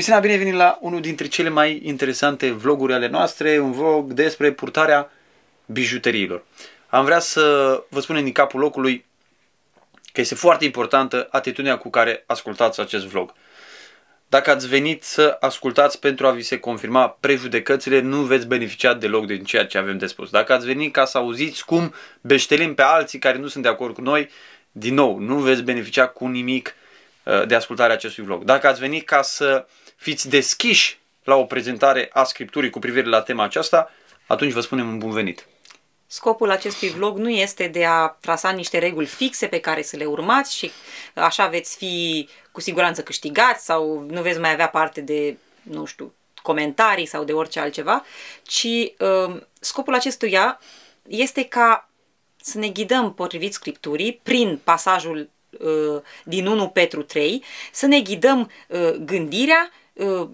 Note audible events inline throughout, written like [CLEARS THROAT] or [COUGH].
Cristina, bine venit la unul dintre cele mai interesante vloguri ale noastre, un vlog despre purtarea bijuteriilor. Am vrea să vă spunem din capul locului că este foarte importantă atitudinea cu care ascultați acest vlog. Dacă ați venit să ascultați pentru a vi se confirma prejudecățile, nu veți beneficia deloc din ceea ce avem de spus. Dacă ați venit ca să auziți cum beștelim pe alții care nu sunt de acord cu noi, din nou, nu veți beneficia cu nimic uh, de ascultarea acestui vlog. Dacă ați venit ca să fiți deschiși la o prezentare a Scripturii cu privire la tema aceasta, atunci vă spunem un bun venit. Scopul acestui vlog nu este de a trasa niște reguli fixe pe care să le urmați și așa veți fi cu siguranță câștigați sau nu veți mai avea parte de, nu știu, comentarii sau de orice altceva, ci uh, scopul acestuia este ca să ne ghidăm potrivit Scripturii prin pasajul uh, din 1 Petru 3, să ne ghidăm uh, gândirea, uh,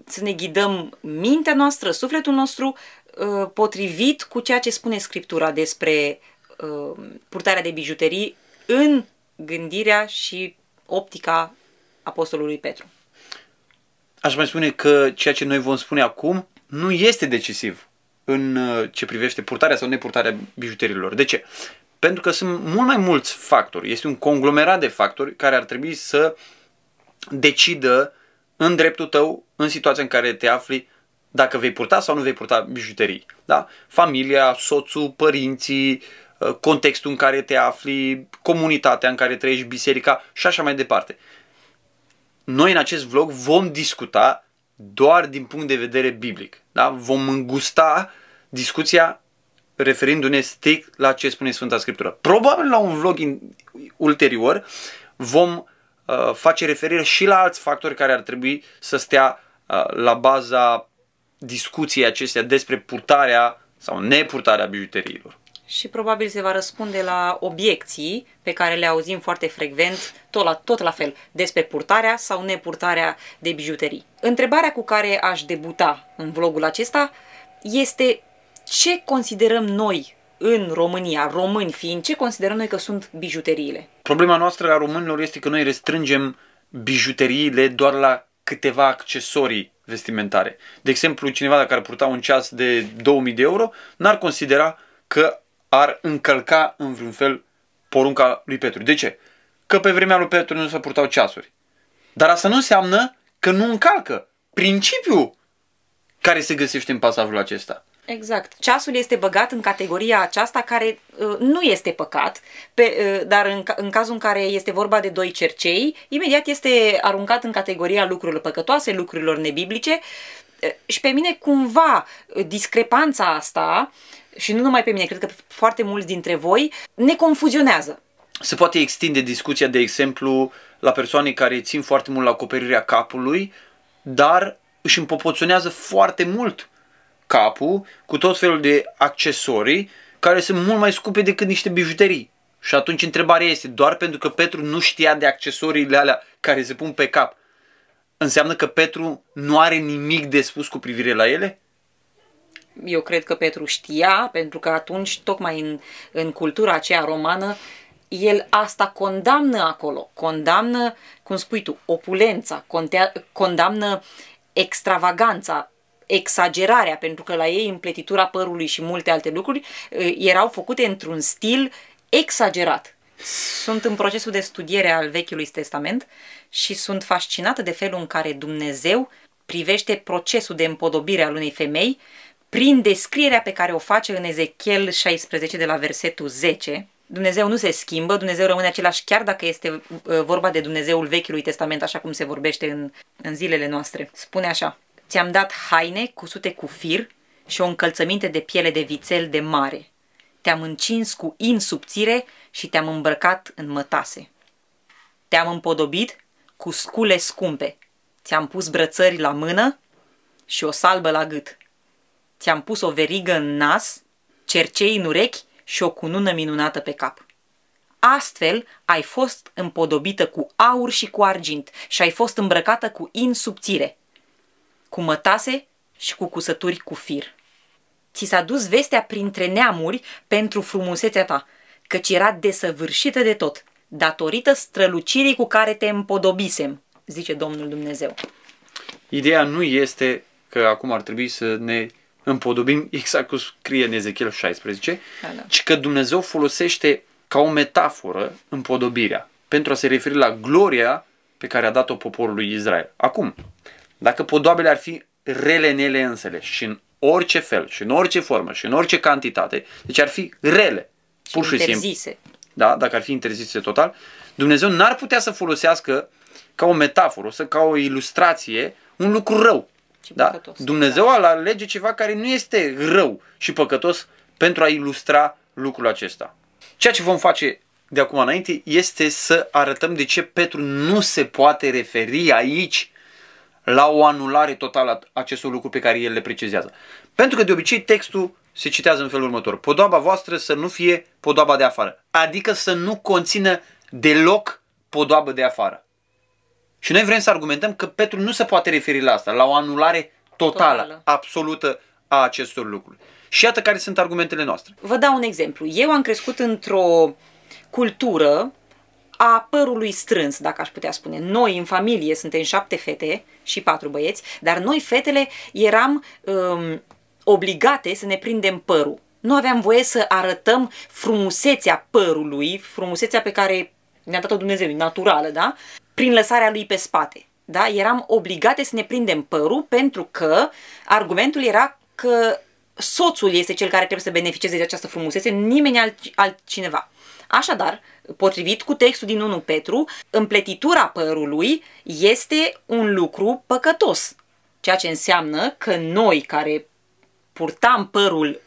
să ne ghidăm mintea noastră, sufletul nostru Uh, potrivit cu ceea ce spune Scriptura despre uh, purtarea de bijuterii în gândirea și optica Apostolului Petru. Aș mai spune că ceea ce noi vom spune acum nu este decisiv în uh, ce privește purtarea sau nepurtarea bijuteriilor. De ce? Pentru că sunt mult mai mulți factori. Este un conglomerat de factori care ar trebui să decidă în dreptul tău, în situația în care te afli, dacă vei purta sau nu vei purta bijuterii. Da? Familia, soțul, părinții, uh, contextul în care te afli, comunitatea în care trăiești, biserica și așa mai departe. Noi în acest vlog vom discuta doar din punct de vedere biblic. Da? Vom îngusta discuția referindu-ne strict la ce spune Sfânta Scriptură. Probabil la un vlog in, ulterior vom uh, face referire și la alți factori care ar trebui să stea uh, la baza discuției acestea despre purtarea sau nepurtarea bijuteriilor. Și probabil se va răspunde la obiecții pe care le auzim foarte frecvent, tot la, tot la fel, despre purtarea sau nepurtarea de bijuterii. Întrebarea cu care aș debuta în vlogul acesta este ce considerăm noi în România, români fiind, ce considerăm noi că sunt bijuteriile? Problema noastră a românilor este că noi restrângem bijuteriile doar la câteva accesorii vestimentare. De exemplu, cineva dacă ar purta un ceas de 2000 de euro, n-ar considera că ar încălca în vreun fel porunca lui Petru. De ce? Că pe vremea lui Petru nu se purtau ceasuri. Dar asta nu înseamnă că nu încalcă principiul care se găsește în pasajul acesta. Exact. Ceasul este băgat în categoria aceasta care uh, nu este păcat, pe, uh, dar în, în cazul în care este vorba de doi cercei, imediat este aruncat în categoria lucrurilor păcătoase, lucrurilor nebiblice uh, și pe mine cumva uh, discrepanța asta, și nu numai pe mine, cred că foarte mulți dintre voi, ne confuzionează. Se poate extinde discuția, de exemplu, la persoane care țin foarte mult la acoperirea capului, dar își împopoționează foarte mult capul cu tot felul de accesorii care sunt mult mai scumpe decât niște bijuterii. Și atunci întrebarea este, doar pentru că Petru nu știa de accesoriile alea care se pun pe cap, înseamnă că Petru nu are nimic de spus cu privire la ele? Eu cred că Petru știa, pentru că atunci, tocmai în, în cultura aceea romană, el asta condamnă acolo. Condamnă, cum spui tu, opulența, condamnă extravaganța, exagerarea, pentru că la ei împletitura părului și multe alte lucruri eh, erau făcute într-un stil exagerat. Sunt în procesul de studiere al Vechiului Testament și sunt fascinată de felul în care Dumnezeu privește procesul de împodobire al unei femei prin descrierea pe care o face în Ezechiel 16 de la versetul 10. Dumnezeu nu se schimbă, Dumnezeu rămâne același chiar dacă este eh, vorba de Dumnezeul Vechiului Testament, așa cum se vorbește în, în zilele noastre. Spune așa, Ți-am dat haine cusute cu fir și o încălțăminte de piele de vițel de mare. Te-am încins cu in subțire și te-am îmbrăcat în mătase. Te-am împodobit cu scule scumpe. Ți-am pus brățări la mână și o salbă la gât. Ți-am pus o verigă în nas, cercei în urechi și o cunună minunată pe cap. Astfel ai fost împodobită cu aur și cu argint și ai fost îmbrăcată cu in subțire cu mătase și cu cusături cu fir. Ți s-a dus vestea printre neamuri pentru frumusețea ta, căci era desăvârșită de tot, datorită strălucirii cu care te împodobisem, zice Domnul Dumnezeu. Ideea nu este că acum ar trebui să ne împodobim [LAUGHS] exact cum scrie în Ezechiel 16, Da, da. ci că Dumnezeu folosește ca o metaforă împodobirea pentru a se referi la gloria pe care a dat-o poporului Israel. Acum, dacă podoabele ar fi rele în ele însele și în orice fel, și în orice formă, și în orice cantitate, deci ar fi rele, pur și simplu, interzise. da, dacă ar fi interzise total, Dumnezeu n-ar putea să folosească ca o metaforă, să ca o ilustrație, un lucru rău. Și Da? păcătos. Dumnezeu ar alege ceva care nu este rău și păcătos pentru a ilustra lucrul acesta. Ceea ce vom face de acum înainte este să arătăm de ce Petru nu se poate referi aici la o anulare totală a acestor lucruri pe care el le precizează. Pentru că de obicei textul se citează în felul următor. Podoaba voastră să nu fie podoaba de afară. Adică să nu conțină deloc podoabă de afară. Și noi vrem să argumentăm că Petru nu se poate referi la asta, la o anulare totală, Totală. absolută a acestor lucruri. Și iată care sunt argumentele noastre. Vă dau un exemplu. Eu am crescut într-o cultură a părului strâns, dacă aș putea spune. Noi, în familie, suntem șapte fete și patru băieți, dar noi, fetele, eram um, obligate să ne prindem părul. Nu aveam voie să arătăm frumusețea părului, frumusețea pe care ne-a dat-o Dumnezeu, naturală, da? Prin lăsarea lui pe spate. Da? Eram obligate să ne prindem părul pentru că argumentul era că soțul este cel care trebuie să beneficieze de această frumusețe, nimeni alt, altcineva. Așadar, potrivit cu textul din 1 Petru, împletitura părului este un lucru păcătos. Ceea ce înseamnă că noi care purtam părul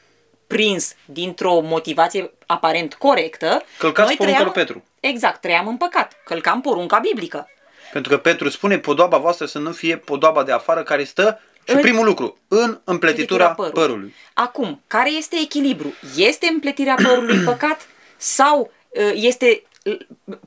prins dintr-o motivație aparent corectă, Călcați noi porunca trăiam, lui Petru. Exact, trăiam în păcat. Călcam porunca biblică. Pentru că Petru spune podoaba voastră să nu fie podoaba de afară care stă și În- primul lucru, în împletitura părului. părului. Acum, care este echilibru? Este împletirea părului [CLEARS THROAT] păcat sau uh, este uh,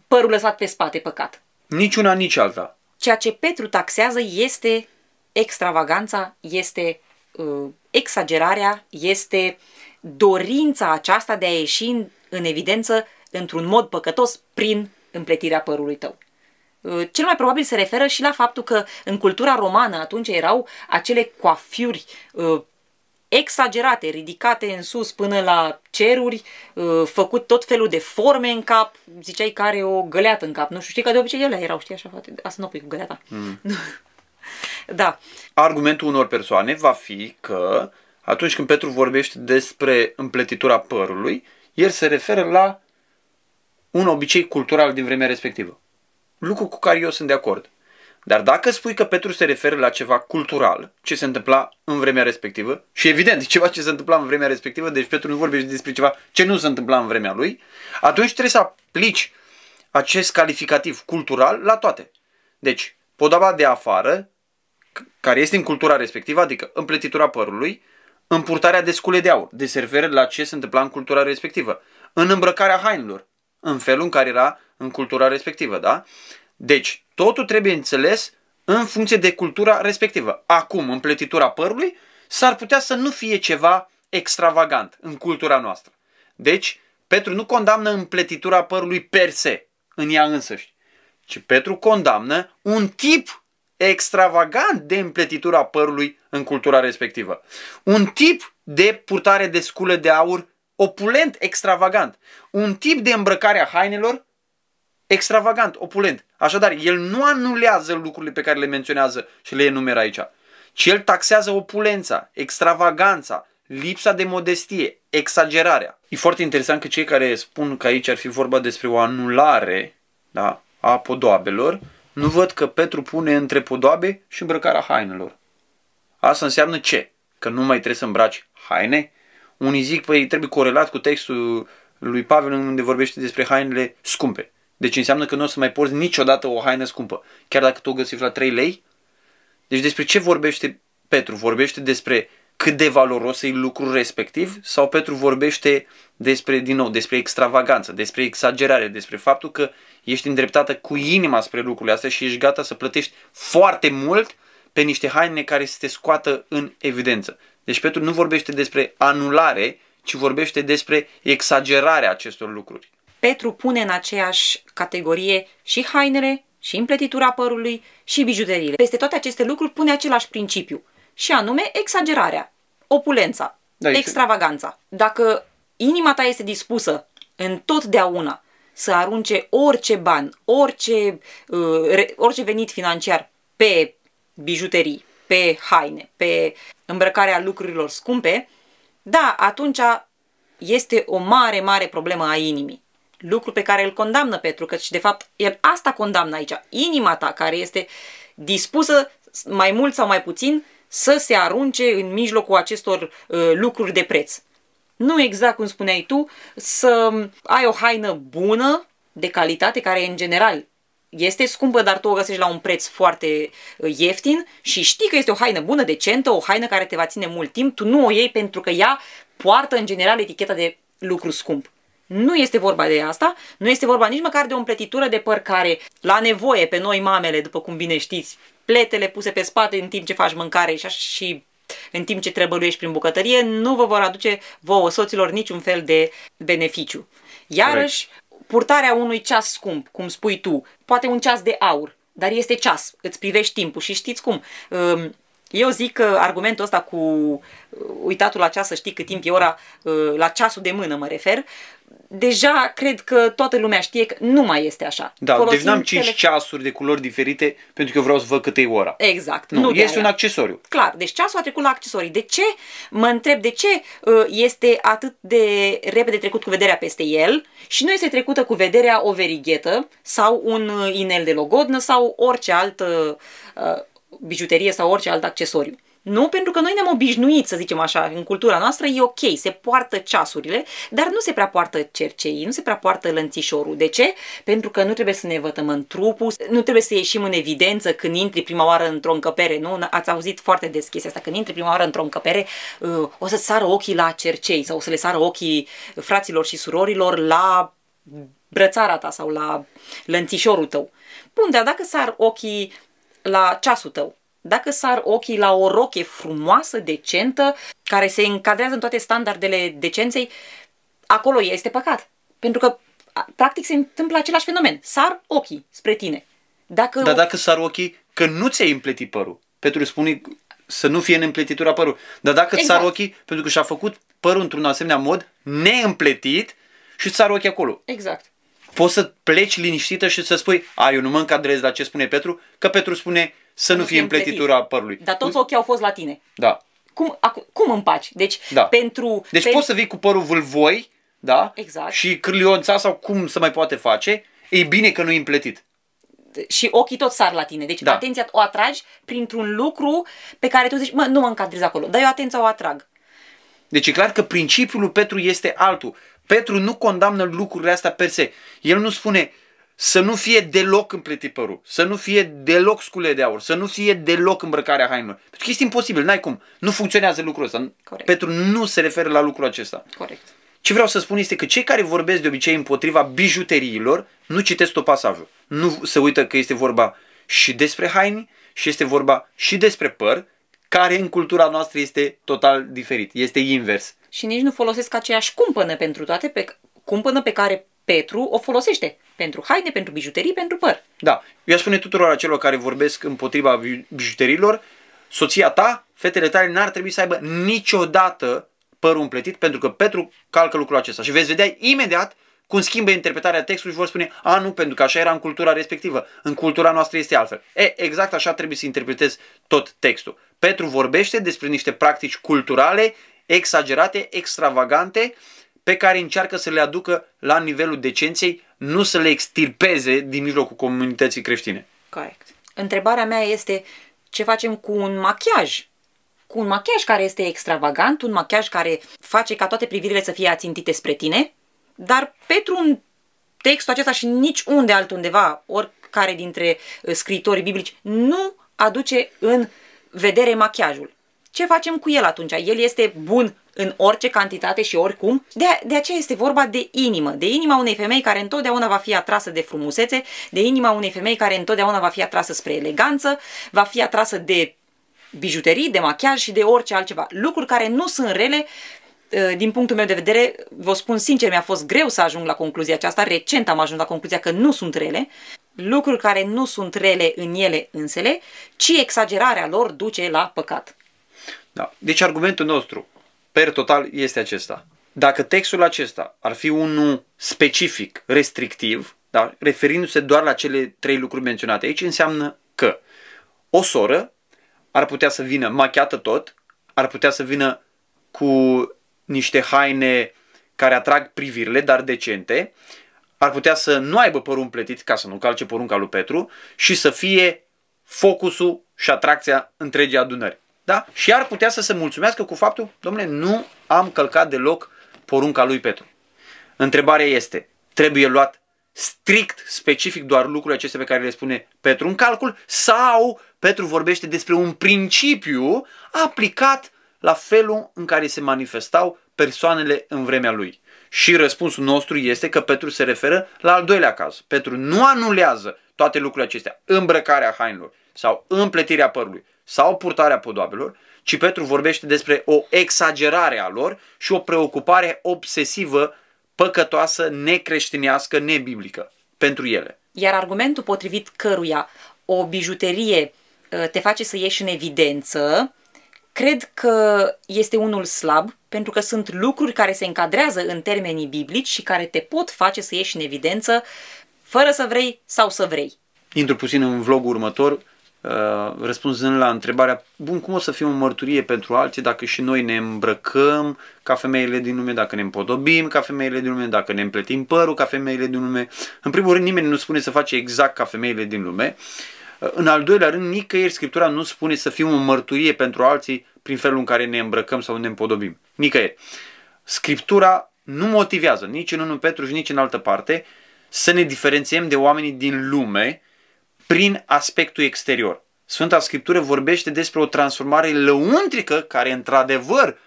părul lăsat pe spate păcat? Niciuna, nici alta. Ceea ce Petru taxează este extravaganța, este uh, exagerarea, este dorința aceasta de a ieși în, în evidență într-un mod păcătos prin împletirea părului tău. Uh, Cel mai probabil se referă și la faptul că în cultura romană atunci erau acele coafiuri uh, exagerate, ridicate în sus până la ceruri, uh, făcut tot felul de forme în cap, ziceai că are o găleată în cap, nu știu, știi că de obicei ele erau, știi așa, frate, asta nu o pui cu găleata. Mm. [LAUGHS] da, Argumentul unor persoane va fi că atunci când Petru vorbește despre împletitura părului, el se referă la un obicei cultural din vremea respectivă. Lucru cu care eu sunt de acord. Dar dacă spui că Petru se referă la ceva cultural, ce se întâmpla în vremea respectivă, și evident, ceva ce se întâmpla în vremea respectivă, deci Petru nu vorbește despre ceva ce nu se întâmpla în vremea lui, atunci trebuie să aplici acest calificativ cultural la toate. Deci, podaba de afară, c- care este în cultura respectivă, adică împletitura părului, în purtarea de scule de aur, de se referă la ce se întâmpla în cultura respectivă, în îmbrăcarea hainelor, în felul în care era în cultura respectivă, da? Deci, totul trebuie înțeles în funcție de cultura respectivă. Acum, împletitura părului s-ar putea să nu fie ceva extravagant în cultura noastră. Deci, Petru nu condamnă împletitura părului per se, în ea însăși, ci Petru condamnă un tip extravagant de împletitura părului în cultura respectivă. Un tip de purtare de scule de aur opulent, extravagant. Un tip de îmbrăcare a hainelor extravagant, opulent. Așadar, el nu anulează lucrurile pe care le menționează și le enumeră aici, ci el taxează opulența, extravaganța, lipsa de modestie, exagerarea. E foarte interesant că cei care spun că aici ar fi vorba despre o anulare da, a podoabelor, nu văd că Petru pune între podoabe și îmbrăcarea hainelor. Asta înseamnă ce? Că nu mai trebuie să îmbraci haine? Unii zic, păi trebuie corelat cu textul lui Pavel unde vorbește despre hainele scumpe. Deci înseamnă că nu o să mai porți niciodată o haină scumpă, chiar dacă tu o găsești la 3 lei. Deci despre ce vorbește Petru? Vorbește despre cât de valoros e lucrul respectiv sau Petru vorbește despre, din nou, despre extravaganță, despre exagerare, despre faptul că ești îndreptată cu inima spre lucrurile astea și ești gata să plătești foarte mult pe niște haine care să te scoată în evidență. Deci Petru nu vorbește despre anulare, ci vorbește despre exagerarea acestor lucruri. Petru pune în aceeași categorie și hainele și împletitura părului și bijuteriile. Peste toate aceste lucruri pune același principiu și anume exagerarea, opulența, Da, este- extravaganța. Dacă inima ta este dispusă întotdeauna să arunce orice ban, orice, uh, re- orice venit financiar pe bijuterii, pe haine, pe îmbrăcarea lucrurilor scumpe, da, atunci este o mare, mare problemă a inimii. Lucru pe care îl condamnă Petru, căci de fapt el asta condamnă aici. Inima ta care este dispusă mai mult sau mai puțin să se arunce în mijlocul acestor uh, lucruri de preț. Nu exact cum spuneai tu, să ai o haină bună, de calitate, care în general este scumpă, dar tu o găsești la un preț foarte uh, ieftin și știi că este o haină bună, decentă, o haină care te va ține mult timp, tu nu o iei pentru că ea poartă în general eticheta de lucru scump. Nu este vorba de asta, nu este vorba nici măcar de o împletitură de păr care, la nevoie pe noi mamele, după cum bine știți, pletele puse pe spate în timp ce faci mâncare și, aș- și în timp ce trebăluiești prin bucătărie, nu vă vor aduce vouă soților niciun fel de beneficiu. Iarăși, purtarea unui ceas scump, cum spui tu, poate un ceas de aur, dar este ceas, îți privești timpul și știți cum. um, Eu zic că argumentul ăsta cu uh, uitatul la ceas să știi cât timp e ora, uh, la ceasul de mână mă refer, deja cred că toată lumea știe că nu mai este așa. Da, Folosim deci n-am 5 tele- ceasuri de culori diferite pentru că eu vreau să văd cât e ora. Exact. Nu, de este aia. un accesoriu. Clar, deci ceasul a trecut la accesorii. De ce? Mă întreb de ce uh, este atât de repede trecut cu vederea peste el și nu este trecută cu vederea o verighetă sau un uh, inel de logodnă sau orice altă uh, bijuterie sau orice alt accesoriu. Nu, pentru că noi ne-am obișnuit, să zicem așa, în cultura noastră e ok, se poartă ceasurile, dar nu se prea poartă cerceii, nu se prea poartă lănțișorul. De ce? Pentru că nu trebuie să ne vătăm în trupul, nu trebuie să ieșim în evidență când intri prima oară într-o încăpere, nu? Ați auzit foarte des chestia asta, când intri prima oară într-o încăpere, uh, o să-ți sară ochii la cercei sau o să le sară ochii fraților și surorilor la brățara ta sau la lănțișorul tău. Bun, dar dacă sar ochii la ceasul tău, dacă sar ochii la o roche frumoasă, decentă, care se încadrează în toate standardele decenței, acolo este păcat. Pentru că, a, practic, se întâmplă același fenomen. Sar ochii spre tine. Dacă Dar dacă sar ochii, că nu ți-ai împletit părul. Petru îi spune să nu fie în împletitura părul. Dar dacă Exact. sar ochii, pentru că și-a făcut părul într-un asemenea mod, neîmpletit, și îți sar ochii acolo. Exact. Poți să pleci liniștită și să spui, a, eu nu mă încadrez la ce spune Petru, că Petru spune să nu, fie împletitura părului. Dar toți ochii au fost la tine. Da. Cum, acu- cum împaci? Deci, Da. pentru... Deci pen- poți să vii cu părul vâlvoi, da? Exact. Și cârlionța sau cum se mai poate face, e bine că nu e împletit. și ochii tot sar la tine. Deci Da. atenția o atragi printr-un lucru pe care tu zici, mă, nu mă încadrez acolo, dar eu atenția o atrag. Deci e clar că principiul lui Petru este altul. Petru nu condamnă lucrurile astea per se. El nu spune să nu fie deloc împletit părul, să nu fie deloc scule de aur, să nu fie deloc îmbrăcarea hainelor. Pentru că este imposibil, n-ai cum. Nu funcționează lucrul ăsta. Corect. Petru nu se referă la lucrul acesta. Corect. Ce vreau să spun este că cei care vorbesc de obicei împotriva bijuteriilor nu citesc tot pasajul. Nu se uită că este vorba și despre haine și este vorba și despre păr, care în cultura noastră este total diferit. Este invers. Și nici nu folosesc aceeași cumpănă pentru toate, pe, cumpănă pe care Petru o folosește. Pentru haine, pentru bijuterii, pentru păr. Da, eu aș spune tuturor acelor care vorbesc împotriva bij- bijuteriilor, soția ta, fetele tale n-ar trebui să aibă niciodată părul împletit, pentru că Petru calcă lucrul acesta. Și veți vedea imediat cum schimbă interpretarea textului și vor spune, a, nu, pentru că așa era în cultura respectivă. În cultura noastră este altfel. E, exact așa trebuie să interpretezi tot textul. Petru vorbește despre niște practici culturale exagerate, extravagante, pe care încearcă să le aducă la nivelul decenței, nu să le extirpeze din mijlocul comunității creștine. Corect. Întrebarea mea este ce facem cu un machiaj? Cu un machiaj care este extravagant, un machiaj care face ca toate privirile să fie ațintite spre tine, dar Petru în textul acesta și nici unde altundeva, oricare dintre uh, scriitorii biblici, nu aduce în vedere machiajul. Ce facem cu el atunci? El este bun în orice cantitate și oricum. De, de aceea este vorba de inimă, de inima unei femei care întotdeauna va fi atrasă de frumusețe, de inima unei femei care întotdeauna va fi atrasă spre eleganță, va fi atrasă de bijuterii, de machiaj și de orice altceva. Lucruri care nu sunt rele, uh, din punctul meu de vedere, vă spun sincer, mi-a fost greu să ajung la concluzia aceasta. Recent am ajuns la concluzia că nu sunt rele. Lucruri care nu sunt rele în ele însele, ci exagerarea lor duce la păcat. Da. Deci argumentul nostru, per total, este acesta. Dacă textul acesta ar fi unul specific, restrictiv, da, referindu-se doar la cele trei lucruri menționate aici, înseamnă că o soră ar putea să vină machiată tot, ar putea să vină cu niște haine care atrag privirile, dar decente, ar putea să nu aibă părul împletit ca să nu calce porunca lui Petru și să fie focusul și atracția întregii adunări. Da? Și ar putea să se mulțumească cu faptul, domnule, nu am călcat deloc porunca lui Petru. Întrebarea este, trebuie luat strict, specific doar lucrurile acestea pe care le spune Petru în calcul sau Petru vorbește despre un principiu aplicat la felul în care se manifestau persoanele în vremea lui. Și răspunsul nostru este că Petru se referă la al doilea caz. Petru nu anulează toate lucrurile acestea, îmbrăcarea hainelor sau împletirea părului sau purtarea podoabelor, ci Petru vorbește despre o exagerare a lor și o preocupare obsesivă, păcătoasă, necreștinească, nebiblică pentru ele. Iar argumentul potrivit căruia o bijuterie uh, te face să ieși în evidență, cred că este unul slab, pentru că sunt lucruri care se încadrează în termenii biblici și care te pot face să ieși în evidență fără să vrei sau să vrei. Intru puțin în vlogul următor, Uh, răspunzând la întrebarea, bun, cum o să fie o mărturie pentru alții dacă și noi ne îmbrăcăm ca femeile din lume, dacă ne împodobim ca femeile din lume, dacă ne împletim părul ca femeile din lume. În primul rând, nimeni nu spune să face exact ca femeile din lume. Uh, în al doilea rând, nicăieri Scriptura nu spune să fim o mărturie pentru alții prin felul în care ne îmbrăcăm sau ne împodobim. Nicăieri. Scriptura nu motivează, nici în 1 Petru și nici în altă parte, să ne diferențiem de oamenii din lume, prin aspectul exterior. Sfânta Scriptură vorbește despre o transformare lăuntrică care, într-adevăr,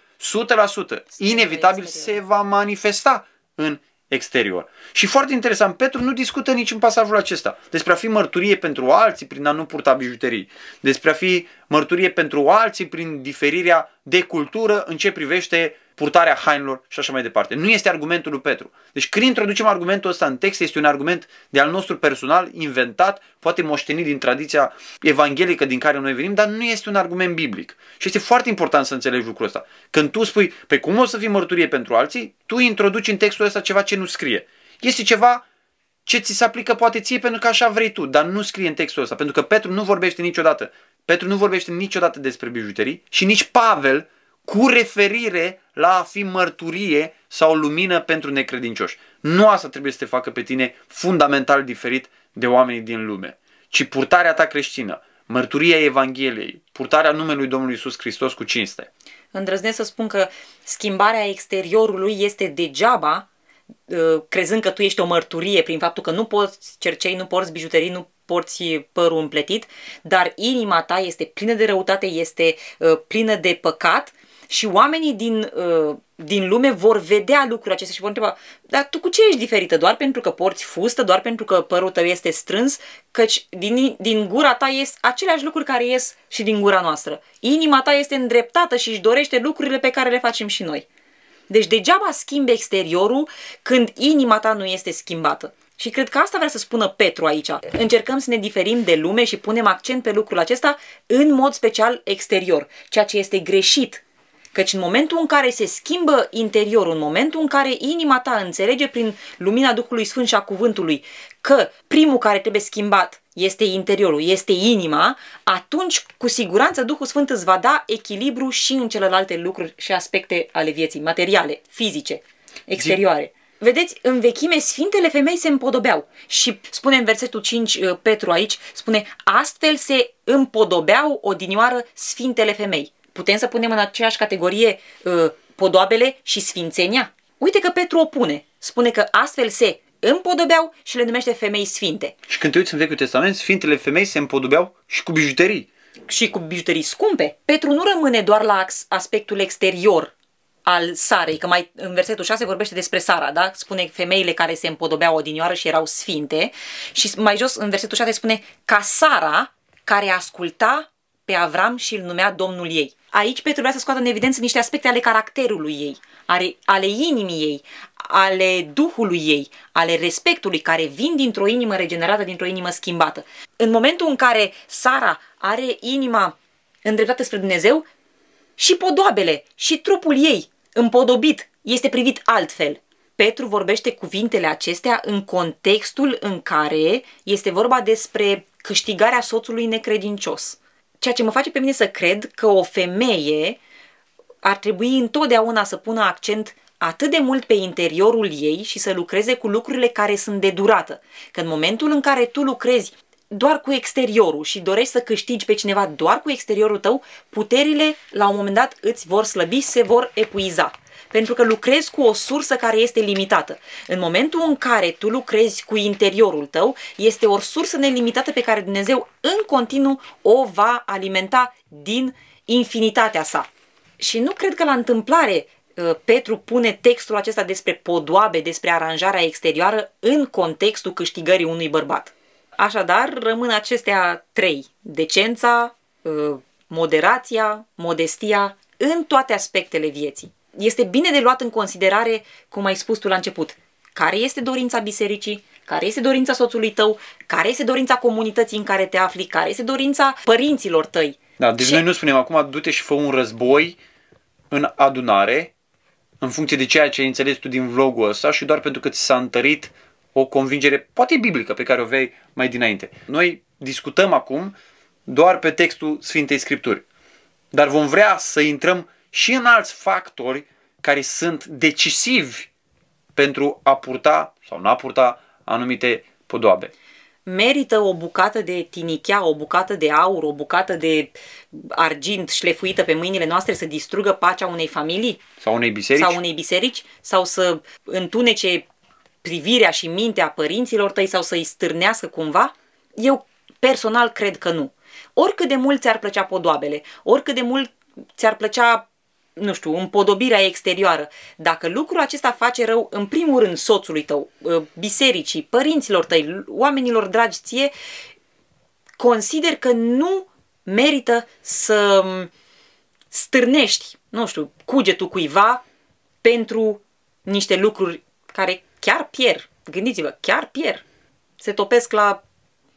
100%, inevitabil se va manifesta în exterior. Și foarte interesant, Petru nu discută nici în pasajul acesta despre a fi mărturie pentru alții prin a nu purta bijuterii, despre a fi mărturie pentru alții prin diferirea de cultură în ce privește purtarea hainelor și așa mai departe. Nu este argumentul lui Petru. Deci când introducem argumentul ăsta în text, este un argument de al nostru personal, inventat, poate moștenit din tradiția evanghelică din care noi venim, dar nu este un argument biblic. Și este foarte important să înțelegi lucrul ăsta. Când tu spui, pe cum o să fii mărturie pentru alții, tu introduci în textul ăsta ceva ce nu scrie. Este ceva ce ți se aplică poate ție pentru că așa vrei tu, dar nu scrie în textul ăsta, pentru că Petru nu vorbește niciodată. Petru nu vorbește niciodată despre bijuterii și nici Pavel cu referire la a fi mărturie sau lumină pentru necredincioși. Nu asta trebuie să te facă pe tine fundamental diferit de oamenii din lume, ci purtarea ta creștină, mărturia Evangheliei, purtarea numelui Domnului Isus Hristos cu cinste. Îndrăznesc să spun că schimbarea exteriorului este degeaba, uh, crezând că tu ești o mărturie prin faptul că nu poți cercei, nu porți bijuterii, nu porți părul împletit, dar inima ta este plină de răutate, este uh, plină de păcat și oamenii din, uh, din lume vor vedea lucrurile acestea și vor întreba, dar tu cu ce ești diferită? Doar pentru că porți fustă? Doar pentru că părul tău este strâns? Căci din, din gura ta ies aceleași lucruri care ies și din gura noastră. Inima ta este îndreptată și își dorește lucrurile pe care le facem și noi. Deci degeaba schimbi exteriorul când inima ta nu este schimbată. Și cred că asta vrea să spună Petru aici. Încercăm să ne diferim de lume și punem accent pe lucrul acesta în mod special exterior, ceea ce este greșit Căci în momentul în care se schimbă interiorul, în momentul în care inima ta înțelege prin lumina Duhului Sfânt și a cuvântului că primul care trebuie schimbat este interiorul, este inima, atunci cu siguranță Duhul Sfânt îți va da echilibru și în celelalte lucruri și aspecte ale vieții, materiale, fizice, exterioare. Vedeți, în vechime, sfintele femei se împodobeau. Și spune în versetul 5 uh, Petru aici, spune, astfel se împodobeau odinioară sfintele femei putem să punem în aceeași categorie uh, podoabele și sfințenia? Uite că Petru opune. Spune că astfel se împodobeau și le numește femei sfinte. Și când te uiți în Vechiul Testament, sfintele femei se împodobeau și cu bijuterii. Și cu bijuterii scumpe. Petru nu rămâne doar la aspectul exterior al Sarei, că mai în versetul 6 vorbește despre Sara, da? Spune femeile care se împodobeau odinioară și erau sfinte și mai jos în versetul 6 spune ca Sara care asculta pe Avram și îl numea domnul ei. Aici Petru vrea să scoată în evidență niște aspecte ale caracterului ei, ale, ale inimii ei, ale duhului ei, ale respectului care vin dintr-o inimă regenerată, dintr-o inimă schimbată. În momentul în care Sara are inima îndreptată spre Dumnezeu, și podoabele, și trupul ei, împodobit, este privit altfel. Petru vorbește cuvintele acestea în contextul în care este vorba despre câștigarea soțului necredincios. Ceea ce mă face pe mine să cred că o femeie ar trebui întotdeauna să pună accent atât de mult pe interiorul ei și să lucreze cu lucrurile care sunt de durată. Că în momentul în care tu lucrezi doar cu exteriorul și dorești să câștigi pe cineva doar cu exteriorul tău, puterile la un moment dat îți vor slăbi, se vor epuiza. Pentru că lucrezi cu o sursă care este limitată. În momentul în care tu lucrezi cu interiorul tău, este o sursă nelimitată pe care Dumnezeu în continuu o va alimenta din infinitatea sa. Și nu cred că la întâmplare uh, Petru pune textul acesta despre podoabe, despre aranjarea exterioară în contextul câștigării unui bărbat. Așadar, rămân acestea trei. Decența, ă, moderația, modestia, în toate aspectele vieții. Este bine de luat în considerare, cum ai spus tu la început, care este dorința bisericii, care este dorința soțului tău, care este dorința comunității în care te afli, care este dorința părinților tăi. Da, deci Ce? noi nu spunem acum, du-te și fă un război în adunare, în funcție de ceea ce ai înțeles tu din vlogul ăsta și doar pentru că ți s-a întărit o convingere, poate biblică, pe care o vei mai dinainte. Noi discutăm acum doar pe textul Sfintei Scripturi. Dar vom vrea să intrăm și în alți factori care sunt decisivi pentru a purta sau nu a purta anumite podoabe. Merită o bucată de tinichea, o bucată de aur, o bucată de argint șlefuită pe mâinile noastre să distrugă pacea unei familii? Sau unei biserici? Sau unei biserici? Sau să întunece privirea și mintea părinților tăi sau să-i stârnească cumva? Eu personal cred că nu. Oricât de mult ți-ar plăcea podoabele, oricât de mult ți-ar plăcea nu știu, împodobirea exterioară. Dacă lucrul acesta face rău, în primul rând, soțului tău, ă, bisericii, părinților tăi, oamenilor dragi ție, consider că nu merită să stârnești, nu știu, cugetul cuiva pentru niște lucruri care chiar pierd. Gândiți-vă, chiar pierd. Se topesc la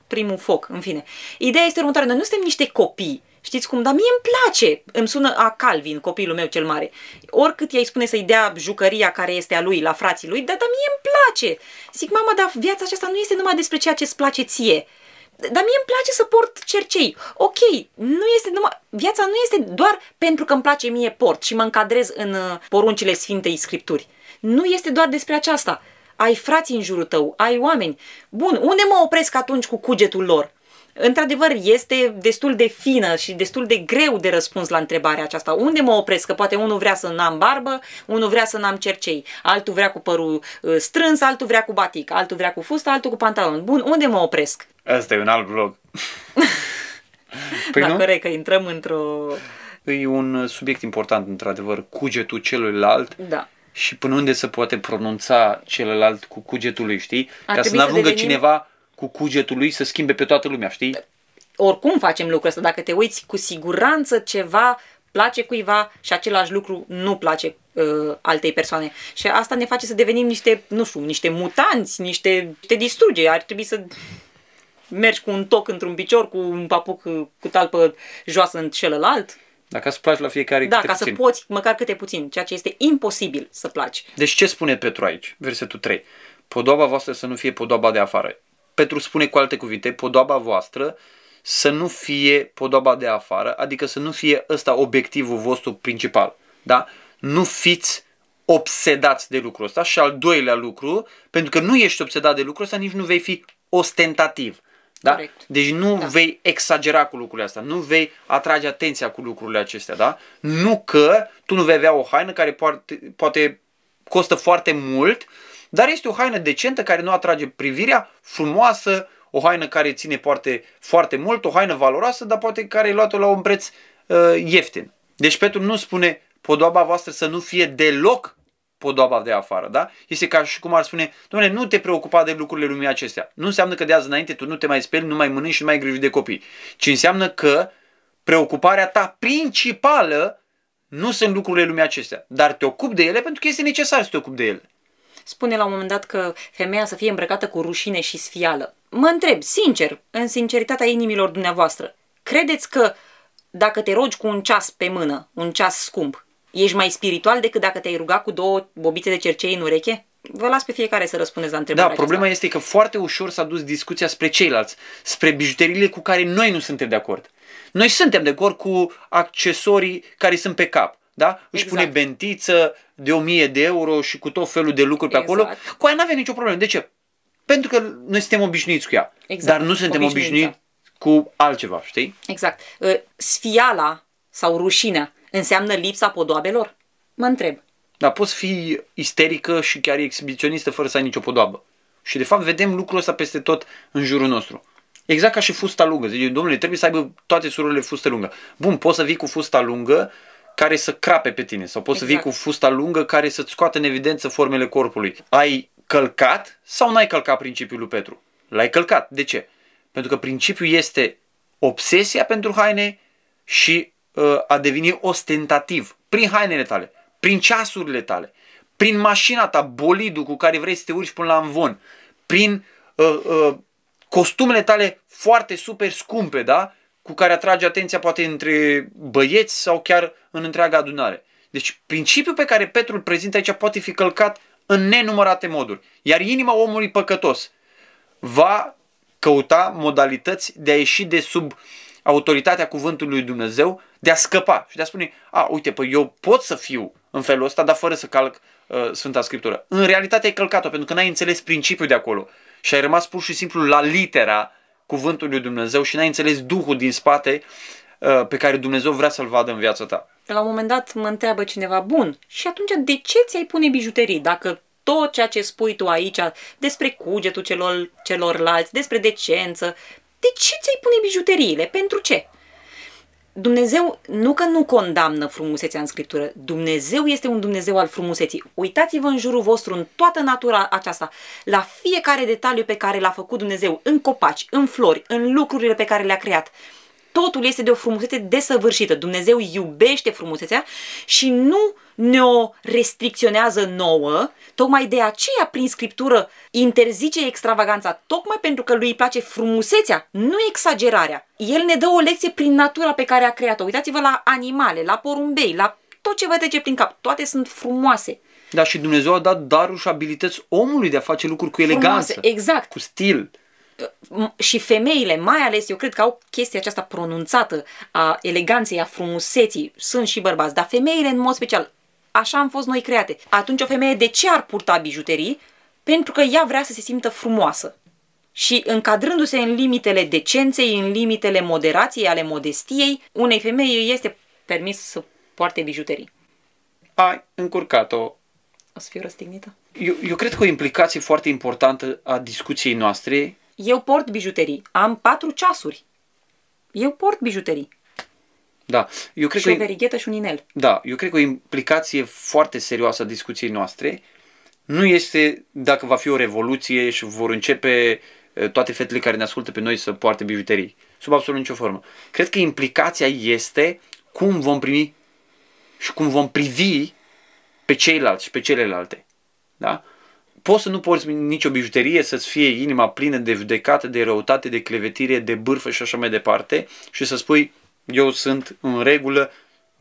primul foc, în fine. Ideea este următoarea, noi nu suntem niște copii, știți cum, dar mie îmi place, îmi sună a Calvin, copilul meu cel mare. Oricât i-ai spune să-i dea jucăria care este a lui, la frații lui, dar, dar mie îmi place. Zic, mama, dar viața aceasta nu este numai despre ceea ce îți place ție. Dar mie îmi place să port cercei. Ok, nu este numai... Viața nu este doar pentru că îmi place mie port și mă încadrez în uh, poruncile Sfintei Scripturi. Nu este doar despre aceasta ai frați în jurul tău, ai oameni. Bun, unde mă opresc atunci cu cugetul lor? Într-adevăr, este destul de fină și destul de greu de răspuns la întrebarea aceasta. Unde mă opresc? Că poate unul vrea să n-am barbă, unul vrea să n-am cercei, altul vrea cu părul uh, strâns, altul vrea cu batic, altul vrea cu fustă, altul cu pantalon. Bun, unde mă opresc? Asta e un alt vlog. [LAUGHS] păi da, nu? corect, că intrăm într-o... E un subiect important, într-adevăr, cugetul celuilalt. Da și până unde se poate pronunța celălalt cu cugetul lui, știi? Ar Ca să nu ajungă devenim... cineva cu cugetul lui să schimbe pe toată lumea, știi? Oricum facem lucrul ăsta, dacă te uiți cu siguranță ceva place cuiva și același lucru nu place uh, altei persoane. Și asta ne face să devenim niște, nu știu, niște mutanți, niște, te distruge. Ar trebui să mergi cu un toc într-un picior, cu un papuc cu talpă joasă în celălalt. Dacă să placi la fiecare Da, câte ca puțin. să poți măcar câte puțin, ceea ce este imposibil să placi. Deci ce spune Petru aici? Versetul 3. Podoaba voastră să nu fie podoaba de afară. Petru spune cu alte cuvinte, podoaba voastră să nu fie podoaba de afară, adică să nu fie ăsta obiectivul vostru principal. Da? Nu fiți obsedați de lucrul ăsta și al doilea lucru, pentru că nu ești obsedat de lucrul ăsta, nici nu vei fi ostentativ. Da? Corect. Deci nu Da. vei exagera cu lucrurile astea, nu vei atrage atenția cu lucrurile acestea, da? Nu că tu nu vei avea o haină care poate, poate costă foarte mult, dar este o haină decentă care nu atrage privirea, frumoasă, o haină care ține poate foarte mult, o haină valoroasă, dar poate care e luată la un preț uh, ieftin. Deci Petru nu spune podoaba voastră să nu fie deloc podoaba de afară, da? Este ca și cum ar spune, domnule, nu te preocupa de lucrurile lumii acestea. Nu înseamnă că de azi înainte tu nu te mai speli, nu mai mănânci și nu mai ai grijă de copii. Ci înseamnă că preocuparea ta principală nu sunt lucrurile lumii acestea, dar te ocupi de ele pentru că este necesar să te ocupi de ele. Spune la un moment dat că femeia să fie îmbrăcată cu rușine și sfială. Mă întreb, sincer, în sinceritatea inimilor dumneavoastră, credeți că dacă te rogi cu un ceas pe mână, un ceas scump, ești mai spiritual decât dacă te-ai rugat cu două bobițe de cercei în ureche? Vă las pe fiecare să răspundeți la întrebarea Da, problema aceasta. este că foarte ușor s-a dus discuția spre ceilalți, spre bijuteriile cu care noi nu suntem de acord. Noi suntem de acord cu accesorii care sunt pe cap. Da? Își Exact. pune bentiță de 1000 de euro și cu tot felul de lucruri pe acolo. Exact. Cu aia nu avem nicio problemă. De ce? Pentru că noi suntem obișnuiți cu ea. Exact. Dar nu suntem Obișnuința. obișnuiți cu altceva, știi? Exact. Uh, Sfiala sau rușinea înseamnă lipsa podoabelor? Mă întreb. Dar poți fi isterică și chiar exhibiționistă fără să ai nicio podoabă. Și de fapt vedem lucrul ăsta peste tot în jurul nostru. Exact ca și fusta lungă. Zice, domnule, trebuie să aibă toate surorile fustă lungă. Bun, poți să vii cu fusta lungă care să crape pe tine sau poți să vii Exact. cu fusta lungă care să-ți scoată în evidență formele corpului. Ai călcat sau n-ai călcat principiul lui Petru? L-ai călcat. De ce? Pentru că principiul este obsesia pentru haine și uh, a deveni ostentativ prin hainele tale, prin ceasurile tale, prin mașina ta, bolidul cu care vrei să te urci până la învon, prin uh, uh, costumele tale foarte super scumpe, da? Cu care atrage atenția poate între băieți sau chiar în întreaga adunare. Deci principiul pe care Petru îl prezintă aici poate fi călcat în nenumărate moduri. Iar inima omului păcătos va căuta modalități de a ieși de sub autoritatea cuvântului lui Dumnezeu, de a scăpa și de a spune, a, uite, păi eu pot să fiu în felul ăsta, dar fără să calc uh, Sfânta Scriptură. În realitate ai călcat-o, pentru că n-ai înțeles principiul de acolo și ai rămas pur și simplu la litera cuvântului lui Dumnezeu și n-ai înțeles Duhul din spate uh, pe care Dumnezeu vrea să-l vadă în viața ta. La un moment dat mă întreabă cineva, bun, și atunci de ce ți-ai pune bijuterii dacă tot ceea ce spui tu aici despre cugetul celor, celorlalți, despre decență, de ce ți-ai pune bijuteriile? Pentru ce? Dumnezeu nu că nu condamnă frumusețea în Scriptură, Dumnezeu este un Dumnezeu al frumuseții. Uitați-vă în jurul vostru, în toată natura aceasta, la fiecare detaliu pe care l-a făcut Dumnezeu, în copaci, în flori, în lucrurile pe care le-a creat. Totul este de o frumusețe desăvârșită. Dumnezeu iubește frumusețea și nu ne-o restricționează nouă, tocmai de aceea prin scriptură interzice extravaganța, tocmai pentru că lui îi place frumusețea, nu exagerarea. El ne dă o lecție prin natura pe care a creat-o. Uitați-vă la animale, la porumbei, la tot ce vă trece prin cap. Toate sunt frumoase. Da, și Dumnezeu a dat daruri și abilități omului de a face lucruri cu eleganță, Frumoase, exact. cu stil. M- și femeile, mai ales, eu cred că au chestia aceasta pronunțată a eleganței, a frumuseții. Sunt și bărbați, dar femeile în mod special. Așa am fost noi create. Atunci o femeie de ce ar purta bijuterii? Pentru că ea vrea să se simtă frumoasă. Și încadrându-se în limitele decenței, în limitele moderației, ale modestiei, unei femei este permis să poarte bijuterii. Ai încurcat-o. O să fiu răstignită? Eu, eu cred că o implicație foarte importantă a discuției noastre Eu port bijuterii. Am patru ceasuri. Eu port bijuterii. Da, eu cred Și că o verighetă și un inel. Da, eu cred că o implicație foarte serioasă a discuției noastre nu este dacă va fi o revoluție și vor începe eh, toate fetele care ne ascultă pe noi să poarte bijuterii. Sub absolut nicio formă. Cred că implicația este cum vom primi și cum vom privi pe ceilalți și pe celelalte. Da? Poți să nu porți nicio bijuterie, să-ți fie inima plină de judecată, de răutate, de clevetire, de bârfă și așa mai departe și să spui eu sunt în regulă,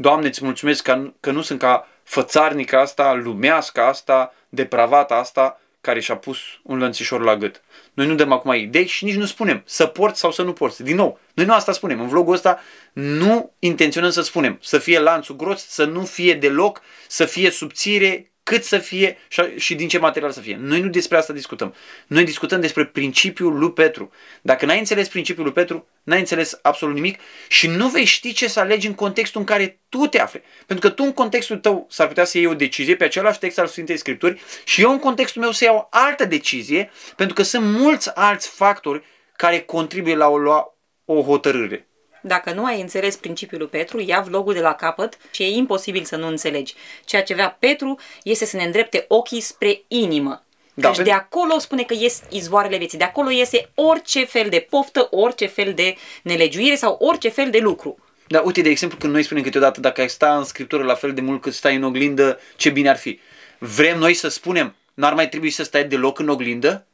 Doamne, îți mulțumesc că, că nu sunt ca fățarnica asta, lumească asta, depravata asta, care și-a pus un lănțișor la gât. Noi nu dăm acum idei și nici nu spunem să porți sau să nu porți. Din nou, noi nu asta spunem. În vlogul ăsta nu intenționăm să spunem să fie lanțul gros, să nu fie deloc, să fie subțire, cât să fie și, și din ce material să fie. Noi nu despre asta discutăm. Noi discutăm despre principiul lui Petru. Dacă n-ai înțeles principiul lui Petru, n-ai înțeles absolut nimic și nu vei ști ce să alegi în contextul în care tu te afli. Pentru că tu în contextul tău s-ar putea să iei o decizie pe același text al Sfintei Scripturi și eu în contextul meu să iau altă decizie pentru că sunt mulți alți factori care contribuie la o lua o hotărâre. Dacă nu ai înțeles principiul lui Petru, ia vlogul de la capăt și e imposibil să nu înțelegi. Ceea ce vrea Petru este să ne îndrepte ochii spre inimă. Da, Deci pe- de acolo spune că ies izvoarele vieții. De acolo iese orice fel de poftă, orice fel de nelegiuire sau orice fel de lucru. Da, uite, de exemplu, când noi spunem câteodată, dacă ai sta în scriptură la fel de mult cât stai în oglindă, ce bine ar fi. Vrem noi să spunem, n-ar mai trebui să stai deloc în oglindă?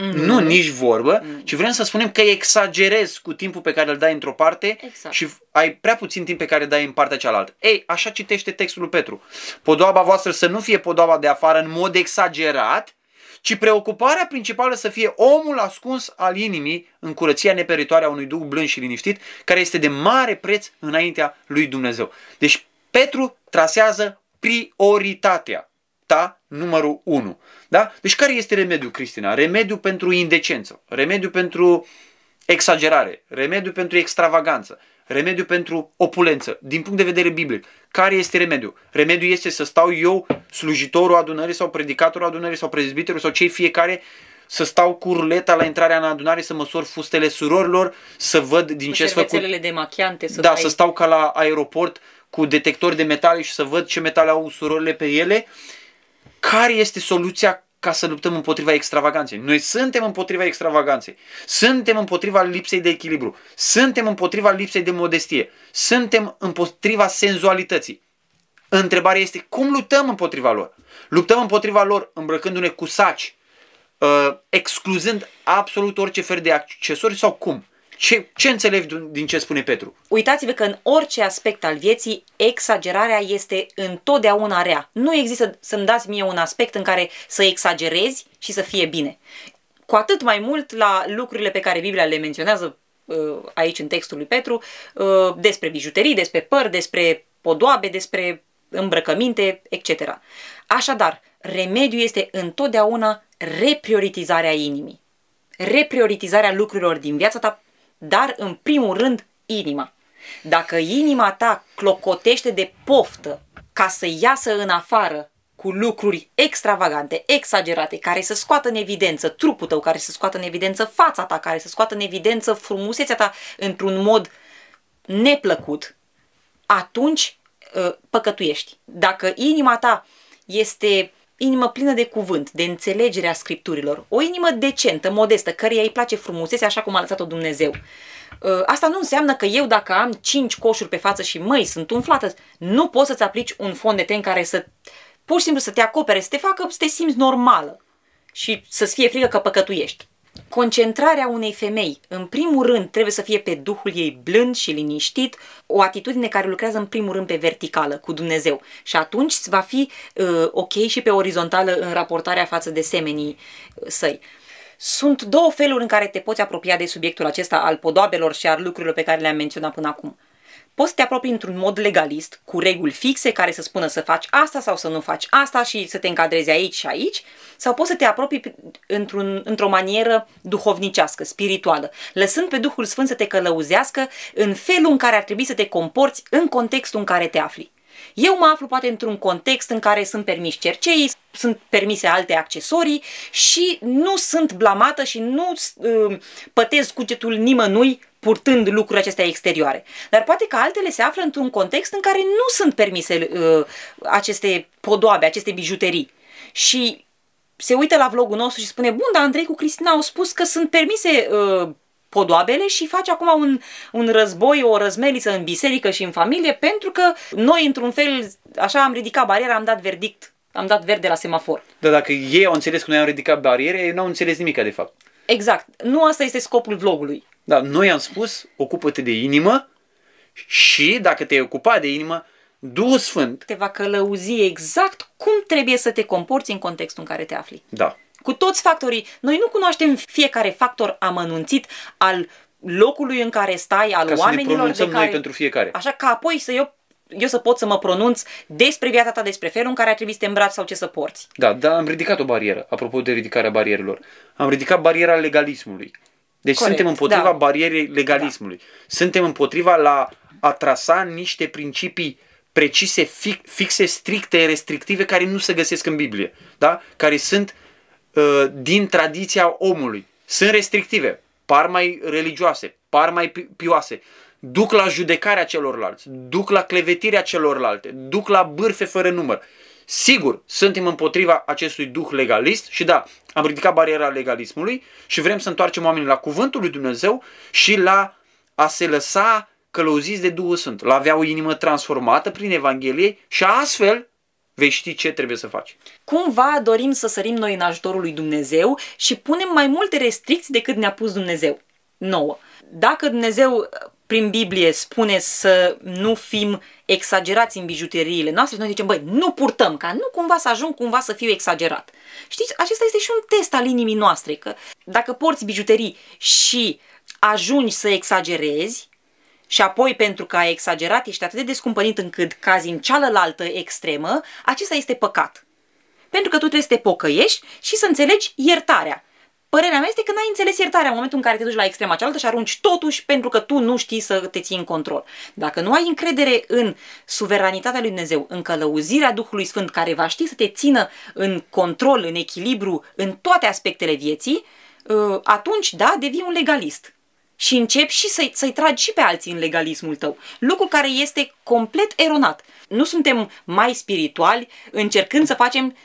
Mm-hmm. Nu, nici vorbă, mm-hmm. ci vrem să spunem că exagerezi cu timpul pe care îl dai într-o parte Exact. și ai prea puțin timp pe care îl dai în partea cealaltă. Ei, așa citește textul lui Petru. Podoaba voastră să nu fie podoaba de afară în mod exagerat, ci preocuparea principală să fie omul ascuns al inimii în curăția neperitoare a unui duh blând și liniștit, care este de mare preț înaintea lui Dumnezeu. Deci Petru trasează prioritatea ta numărul 1. Da? Deci care este remediul, Cristina? Remediu pentru indecență, remediu pentru exagerare, remediu pentru extravaganță, remediu pentru opulență, din punct de vedere biblic. Care este remediu? Remediu este să stau eu, slujitorul adunării sau predicatorul adunării sau prezbiterul sau cei fiecare, să stau cu ruleta la intrarea în adunare, să măsor fustele surorilor, să văd din Cu ce făcut. șervețelele de machiante să Da, dai... să stau ca la aeroport cu detectori de metale și să văd ce metale au surorile pe ele. Care este soluția ca să luptăm împotriva extravaganței? Noi suntem împotriva extravaganței. Suntem împotriva lipsei de echilibru. Suntem împotriva lipsei de modestie. Suntem împotriva senzualității. Întrebarea este cum luptăm împotriva lor? Luptăm împotriva lor îmbrăcându-ne cu saci, uh, excluzând absolut orice fel de accesorii sau cum? Ce, ce înțelegi din- din ce spune Petru? Uitați-vă că în orice aspect al vieții, exagerarea este întotdeauna rea. Nu există să-mi dați mie un aspect în care să exagerezi și să fie bine. Cu atât mai mult la lucrurile pe care Biblia le menționează uh, aici în textul lui Petru, uh, despre bijuterii, despre păr, despre podoabe, despre îmbrăcăminte, etc. Așadar, remediul este întotdeauna reprioritizarea inimii. Reprioritizarea lucrurilor din viața ta, dar în primul rând inima. Dacă inima ta clocotește de poftă ca să iasă în afară cu lucruri extravagante, exagerate, care să scoată în evidență trupul tău, care să scoată în evidență fața ta, care să scoată în evidență frumusețea ta într-un mod neplăcut, atunci uh, păcătuiești. Dacă inima ta este inimă plină de cuvânt, de înțelegerea scripturilor, o inimă decentă, modestă, căreia îi place frumusețea așa cum a lăsat-o Dumnezeu. Uh, Asta nu înseamnă că eu dacă am 5 coșuri pe față și măi, sunt umflată, nu poți să-ți aplici un fond de ten care să pur și simplu să te acopere, să te facă să te simți normală și să-ți fie frică că păcătuiești. Concentrarea unei femei, în primul rând, trebuie să fie pe duhul ei blând și liniștit, o atitudine care lucrează în primul rând pe verticală, cu Dumnezeu. Și atunci va fi uh, ok și pe orizontală în raportarea față de semenii uh, săi. Sunt două feluri în care te poți apropia de subiectul acesta al podoabelor și al lucrurilor pe care le-am menționat până acum. Poți să te apropii într-un mod legalist, cu reguli fixe care să spună să faci asta sau să nu faci asta și să te încadrezi aici și aici, sau poți să te apropii într-un, într-o manieră duhovnicească, spirituală, lăsând pe Duhul Sfânt să te călăuzească în felul în care ar trebui să te comporți în contextul în care te afli. Eu mă aflu poate într-un context în care sunt permiși cercei, sunt permise alte accesorii și nu sunt blamată și nu uh, pătez cugetul nimănui purtând lucruri acestea exterioare. Dar poate că altele se află într-un context în care nu sunt permise uh, aceste podoabe, aceste bijuterii. Și se uită la vlogul nostru și spune, bun, dar Andrei cu Cristina au spus că sunt permise uh, podoabele și face acum un, un război, o răzmeliță în biserică și în familie pentru că noi, într-un fel, așa am ridicat bariera, am dat verdict, am dat verde la semafor. Dar dacă ei au înțeles că noi am ridicat bariere, ei nu au înțeles nimic de fapt. Exact. Nu asta este scopul vlogului. Da, noi am spus, ocupă-te de inimă și dacă te-ai ocupat de inimă, Duhul Sfânt, Te va călăuzi exact cum trebuie să te comporți în contextul în care te afli. da, Cu toți factorii. Noi nu cunoaștem fiecare factor amănunțit al locului în care stai, al ca să ne oamenilor pronunțăm de care... noi pentru fiecare. Așa că apoi să eu, eu să pot să mă pronunț despre viața ta, despre felul în care ar trebui să te îmbraci sau ce să porți. Da, dar am ridicat o barieră, apropo de ridicarea barierelor. Am ridicat bariera legalismului. Deci Corect, suntem împotriva da. barierei legalismului. Suntem împotriva la a trasa niște principii precise, fi- fixe, stricte, restrictive, care nu se găsesc în Biblie. Da? Care sunt uh, din tradiția omului. Sunt restrictive, par mai religioase, par mai pi- pioase, duc la judecarea celorlalți, duc la clevetirea celorlalte, duc la bârfe fără număr. Sigur, suntem împotriva acestui duh legalist și da, am ridicat bariera legalismului și vrem să întoarcem oamenii la cuvântul lui Dumnezeu și la a se lăsa călăuziți de Duhul Sfânt. La avea o inimă transformată prin Evanghelie și astfel vei ști ce trebuie să faci. Cumva dorim să sărim noi în ajutorul lui Dumnezeu și punem mai multe restricții decât ne-a pus Dumnezeu nouă. Dacă Dumnezeu prin Biblie spune să nu fim exagerați în bijuteriile noastre, noi zicem, băi, nu purtăm, ca nu cumva să ajung cumva să fiu exagerat. Știți, acesta este și un test al inimii noastre, că dacă porți bijuterii și ajungi să exagerezi, și apoi pentru că ai exagerat, ești atât de descumpănit încât cazi în cealaltă extremă, acesta este păcat. Pentru că tu trebuie să te pocăiești și să înțelegi iertarea. Părerea mea este că n-ai înțeles iertarea în momentul în care te duci la extrema cealaltă și arunci totuși pentru că tu nu știi să te ții în control. Dacă nu ai încredere în suveranitatea lui Dumnezeu, în călăuzirea Duhului Sfânt care va ști să te țină în control, în echilibru, în toate aspectele vieții, ă, atunci, da, devii un legalist. Și începi și să-i, să-i tragi și pe alții în legalismul tău. Lucru care este complet eronat. Nu suntem mai spirituali încercând să facem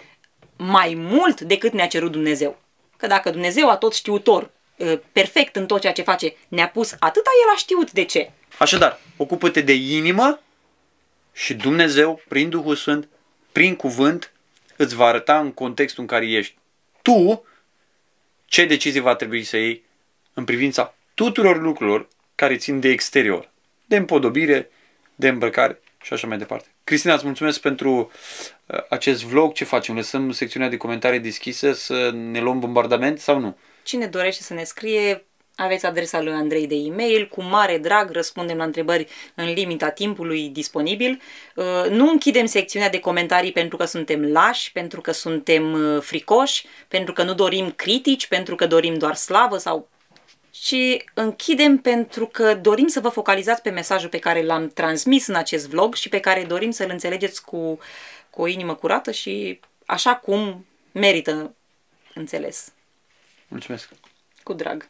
mai mult decât ne-a cerut Dumnezeu. Că dacă Dumnezeu a tot știutor, ă, perfect în tot ceea ce face, ne-a pus atâta, El a știut de ce. Așadar, ocupă-te de inimă și Dumnezeu, prin Duhul Sfânt, prin cuvânt, îți va arăta în contextul în care ești tu ce decizii va trebui să iei în privința tuturor lucrurilor care țin de exterior, de împodobire, de îmbrăcare și așa mai departe. Cristina, îți mulțumesc pentru uh, acest vlog. Ce facem? Lăsăm secțiunea de comentarii deschisă să ne luăm bombardament sau nu? Cine dorește să ne scrie, aveți adresa lui Andrei de e-mail, cu mare drag răspundem la întrebări în limita timpului disponibil. Uh, nu închidem secțiunea de comentarii pentru că suntem lași, pentru că suntem uh, fricoși, pentru că nu dorim critici, pentru că dorim doar slavă sau și închidem pentru că dorim să vă focalizați pe mesajul pe care l-am transmis în acest vlog și pe care dorim să-l înțelegeți cu, cu o inimă curată și așa cum merită înțeles. Mulțumesc! Cu drag!